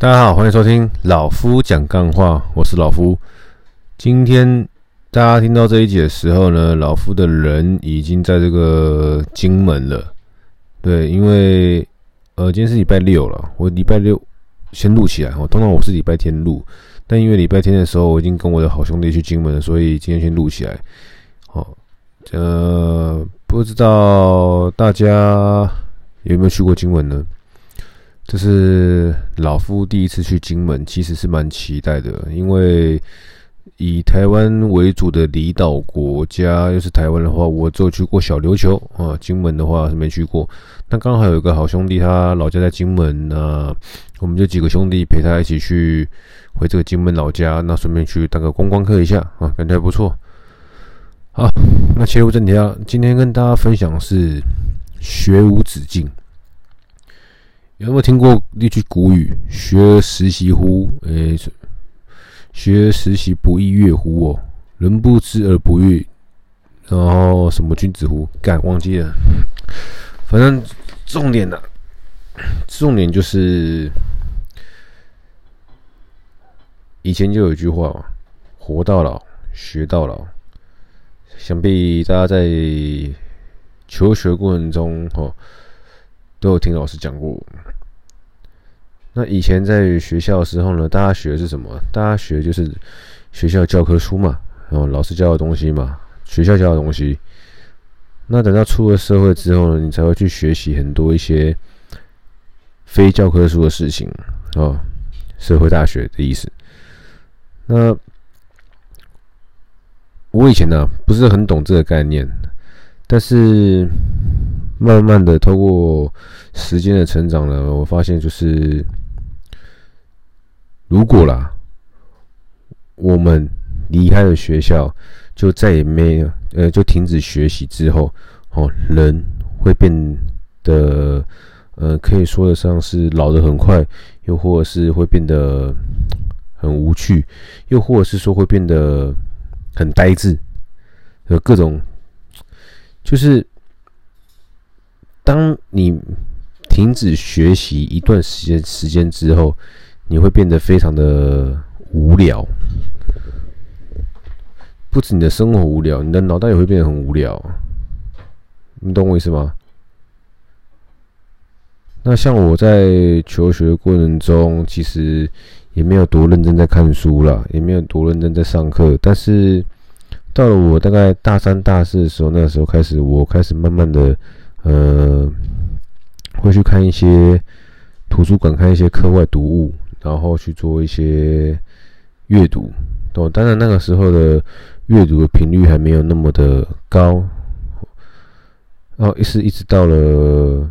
大家好，欢迎收听老夫讲干话，我是老夫。今天大家听到这一集的时候呢，老夫的人已经在这个金门了。对，因为呃，今天是礼拜六了，我礼拜六先录起来。我通常我是礼拜天录，但因为礼拜天的时候我已经跟我的好兄弟去金门了，所以今天先录起来。好，呃，不知道大家有没有去过金门呢？这是老夫第一次去金门，其实是蛮期待的，因为以台湾为主的离岛国家，又是台湾的话，我只有去过小琉球啊，金门的话是没去过。那刚好有一个好兄弟，他老家在金门，那我们就几个兄弟陪他一起去回这个金门老家，那顺便去当个观光客一下啊，感觉还不错。好，那切入正题啊，今天跟大家分享是学无止境。有没有听过一句古语？“学而时习乎？”诶、欸，“学而时习不亦说乎？”哦，“人不知而不愠，然后什么君子乎？”干，忘记了。反正重点呢、啊，重点就是以前就有一句话嘛：“活到老，学到老。”想必大家在求学过程中，哈。都有听老师讲过。那以前在学校的时候呢，大家学的是什么？大家学的就是学校教科书嘛，然后老师教的东西嘛，学校教的东西。那等到出了社会之后呢，你才会去学习很多一些非教科书的事情哦，社会大学的意思。那我以前呢，不是很懂这个概念，但是。慢慢的，透过时间的成长呢，我发现就是，如果啦，我们离开了学校，就再也没有，呃，就停止学习之后，哦，人会变得，呃，可以说得上是老得很快，又或者是会变得很无趣，又或者是说会变得很呆滞，有各种，就是。当你停止学习一段时间时间之后，你会变得非常的无聊。不止你的生活无聊，你的脑袋也会变得很无聊。你懂我意思吗？那像我在求学的过程中，其实也没有多认真在看书啦，也没有多认真在上课。但是到了我大概大三、大四的时候，那个时候开始，我开始慢慢的。呃，会去看一些图书馆，看一些课外读物，然后去做一些阅读。哦，当然那个时候的阅读的频率还没有那么的高。哦，一是一直到了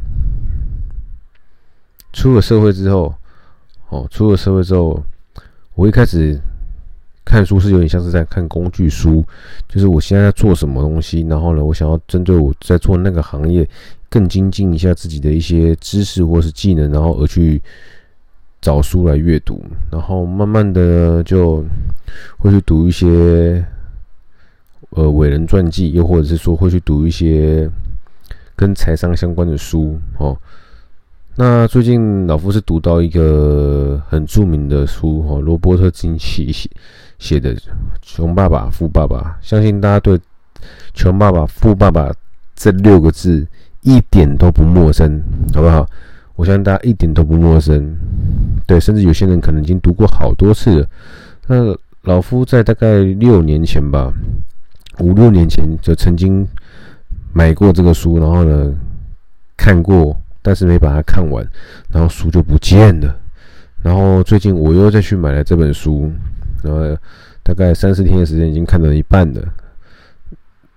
出了社会之后，哦，出了社会之后，我一开始。看书是有点像是在看工具书，就是我现在在做什么东西，然后呢，我想要针对我在做那个行业更精进一下自己的一些知识或是技能，然后而去找书来阅读，然后慢慢的就会去读一些呃伟人传记，又或者是说会去读一些跟财商相关的书哦。那最近老夫是读到一个很著名的书哦，罗伯特清崎写写的《穷爸爸富爸爸》，相信大家对“穷爸爸富爸爸”这六个字一点都不陌生，好不好？我相信大家一点都不陌生，对，甚至有些人可能已经读过好多次了。那老夫在大概六年前吧，五六年前就曾经买过这个书，然后呢看过。但是没把它看完，然后书就不见了。然后最近我又再去买了这本书，然后大概三四天的时间已经看到一半了。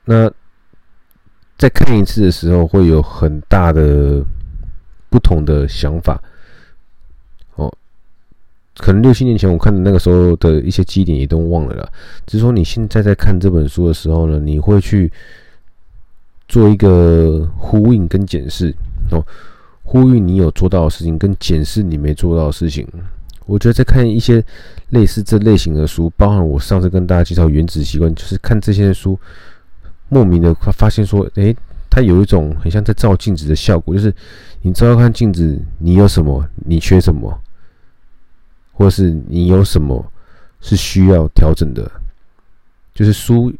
那再看一次的时候，会有很大的不同的想法。哦，可能六七年前我看的那个时候的一些基点也都忘了啦。只是说你现在在看这本书的时候呢，你会去做一个呼应跟检视哦。呼吁你有做到的事情，跟检视你没做到的事情。我觉得在看一些类似这类型的书，包含我上次跟大家介绍《原子习惯》，就是看这些书，莫名的发现说，诶，它有一种很像在照镜子的效果，就是你照照看镜子，你有什么，你缺什么，或是你有什么是需要调整的？就是书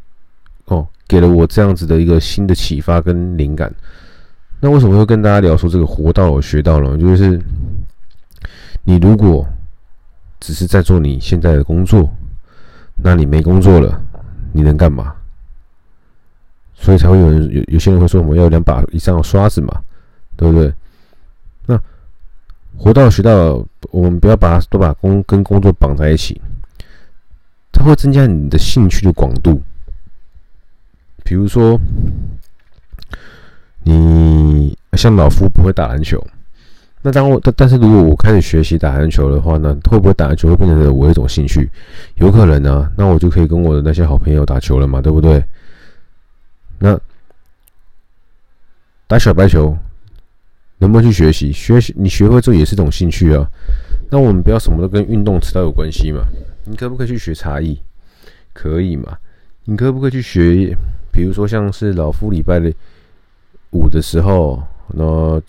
哦，给了我这样子的一个新的启发跟灵感。那为什么会跟大家聊说这个活到老学到老？就是你如果只是在做你现在的工作，那你没工作了，你能干嘛？所以才会有人有有些人会说，我们要两把以上的刷子嘛，对不对？那活到学到老，我们不要把它都把工跟工作绑在一起，它会增加你的兴趣的广度。比如说，你像老夫不会打篮球，那当我但但是如果我开始学习打篮球的话呢，会不会打篮球会变成我一种兴趣？有可能呢，那我就可以跟我的那些好朋友打球了嘛，对不对？那打小白球能不能去学习？学习你学会这也是种兴趣啊。那我们不要什么都跟运动扯到有关系嘛？你可不可以去学茶艺？可以嘛？你可不可以去学？比如说像是老夫礼拜的五的时候，然后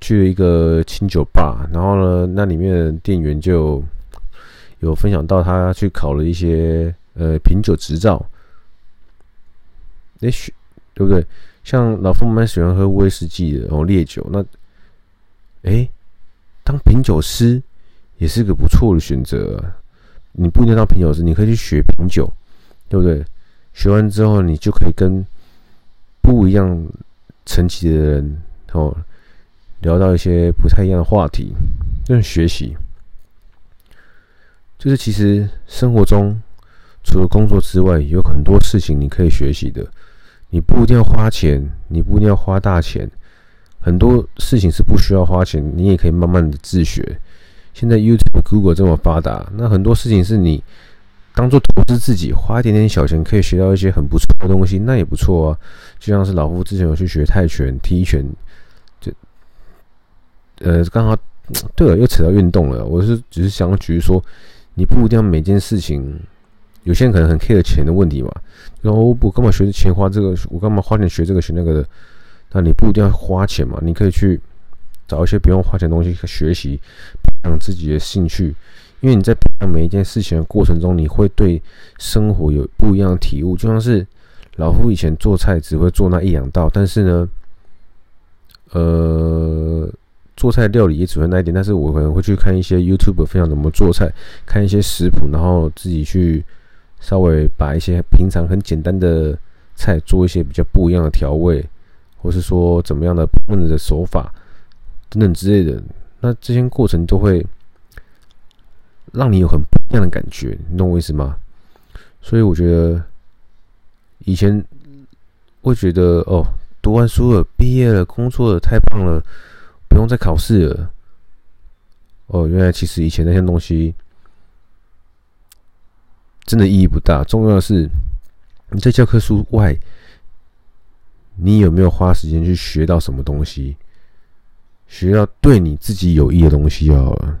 去了一个清酒吧，然后呢，那里面的店员就有分享到他去考了一些呃品酒执照。哎，学对不对？像老夫蛮喜欢喝威士忌的，然后烈酒。那，哎，当品酒师也是个不错的选择。你不一定当品酒师，你可以去学品酒，对不对？学完之后，你就可以跟不一样层级的人哦聊到一些不太一样的话题。这种学习，就是其实生活中除了工作之外，有很多事情你可以学习的。你不一定要花钱，你不一定要花大钱，很多事情是不需要花钱，你也可以慢慢的自学。现在 YouTube、Google 这么发达，那很多事情是你当做投资自己，花一点点小钱可以学到一些很不错的东西，那也不错啊。就像是老夫之前有去学泰拳、踢拳，这呃刚好对了，又扯到运动了。我是只是想举例说，你不一定要每件事情。有些人可能很 care 钱的问题嘛，然后我不干嘛学钱花这个，我干嘛花钱学这个学那个的？那你不一定要花钱嘛，你可以去找一些不用花钱的东西去学习，培养自己的兴趣。因为你在培养每一件事情的过程中，你会对生活有不一样的体悟。就像是老夫以前做菜只会做那一两道，但是呢，呃，做菜料理也只会那一点。但是我可能会去看一些 YouTube 分享怎么做菜，看一些食谱，然后自己去。稍微把一些平常很简单的菜做一些比较不一样的调味，或是说怎么样的烹饪的手法等等之类的，那这些过程都会让你有很不一样的感觉，你懂我意思吗？所以我觉得以前会觉得哦，读完书了，毕业了，工作了，太棒了，不用再考试了。哦，原来其实以前那些东西。真的意义不大，重要的是你在教科书外，你有没有花时间去学到什么东西？学到对你自己有益的东西就好了，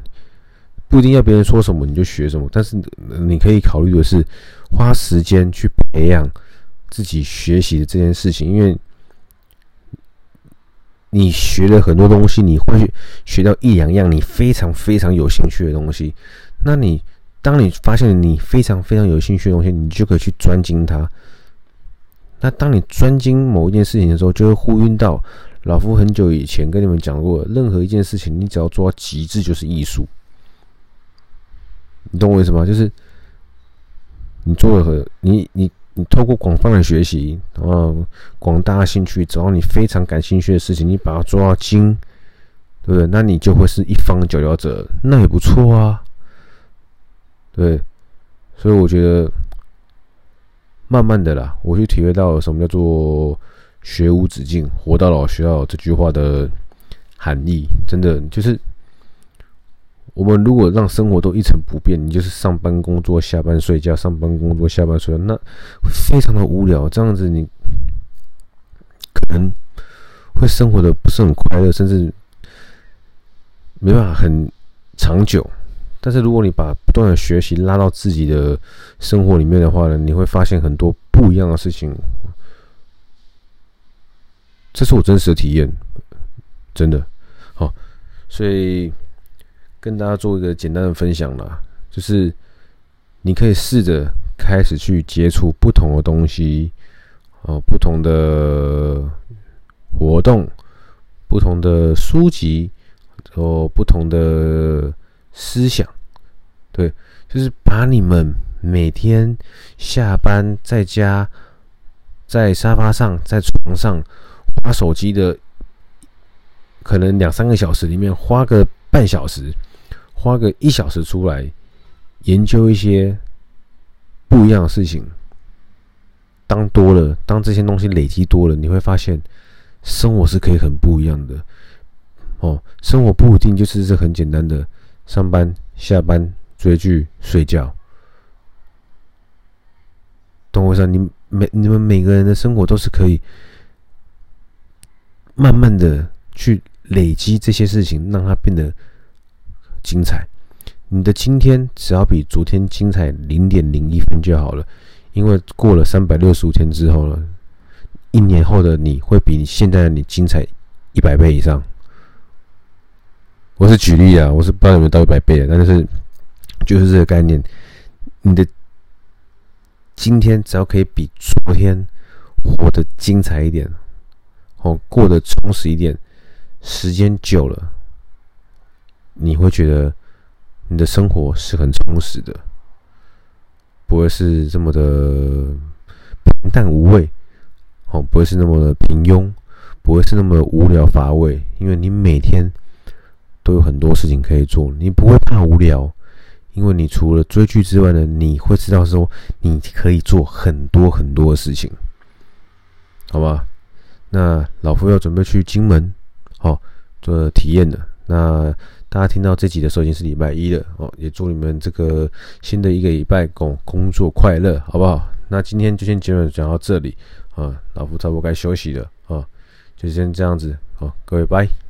不一定要别人说什么你就学什么，但是你可以考虑的是花时间去培养自己学习的这件事情，因为你学了很多东西，你会学到一两样你非常非常有兴趣的东西，那你。当你发现你非常非常有兴趣的东西，你就可以去专精它。那当你专精某一件事情的时候，就会呼应到老夫很久以前跟你们讲过，任何一件事情，你只要做到极致就是艺术。你懂我意思吗？就是你做了和你你你透过广泛的学习，然后广大的兴趣，找到你非常感兴趣的事情，你把它做到精，对不对？那你就会是一方佼佼者，那也不错啊。对，所以我觉得，慢慢的啦，我去体会到什么叫做“学无止境，活到老学到老”这句话的含义。真的就是，我们如果让生活都一成不变，你就是上班工作、下班睡觉、上班工作、下班睡觉，那非常的无聊。这样子你可能会生活的不是很快乐，甚至没办法很长久。但是如果你把不断的学习拉到自己的生活里面的话呢，你会发现很多不一样的事情。这是我真实的体验，真的。好，所以跟大家做一个简单的分享啦，就是你可以试着开始去接触不同的东西，哦，不同的活动，不同的书籍，哦，不同的思想，对，就是把你们每天下班在家，在沙发上，在床上滑手机的，可能两三个小时里面，花个半小时，花个一小时出来研究一些不一样的事情。当多了，当这些东西累积多了，你会发现生活是可以很不一样的。哦，生活不一定就是这很简单的上班、下班、追剧、睡觉。懂我意思？你每你们每个人的生活都是可以慢慢的去累积这些事情，让它变得精彩。你的今天只要比昨天精彩零点零一分就好了，因为过了三百六十五天之后了，一年后的你会比现在的你精彩一百倍以上。我是举例啊，我是不知道有没有到一百倍的，但是就是这个概念，你的。今天只要可以比昨天活得精彩一点，哦，过得充实一点，时间久了，你会觉得你的生活是很充实的，不会是这么的平淡无味，哦，不会是那么的平庸，不会是那么的无聊乏味，因为你每天都有很多事情可以做，你不会怕无聊。因为你除了追剧之外呢，你会知道说你可以做很多很多的事情，好吧？那老夫要准备去金门，好、哦、做体验的。那大家听到这集的时候已经是礼拜一了哦，也祝你们这个新的一个礼拜工工作快乐，好不好？那今天就先简短讲到这里啊，老夫差不多该休息了啊，就先这样子，好，各位拜。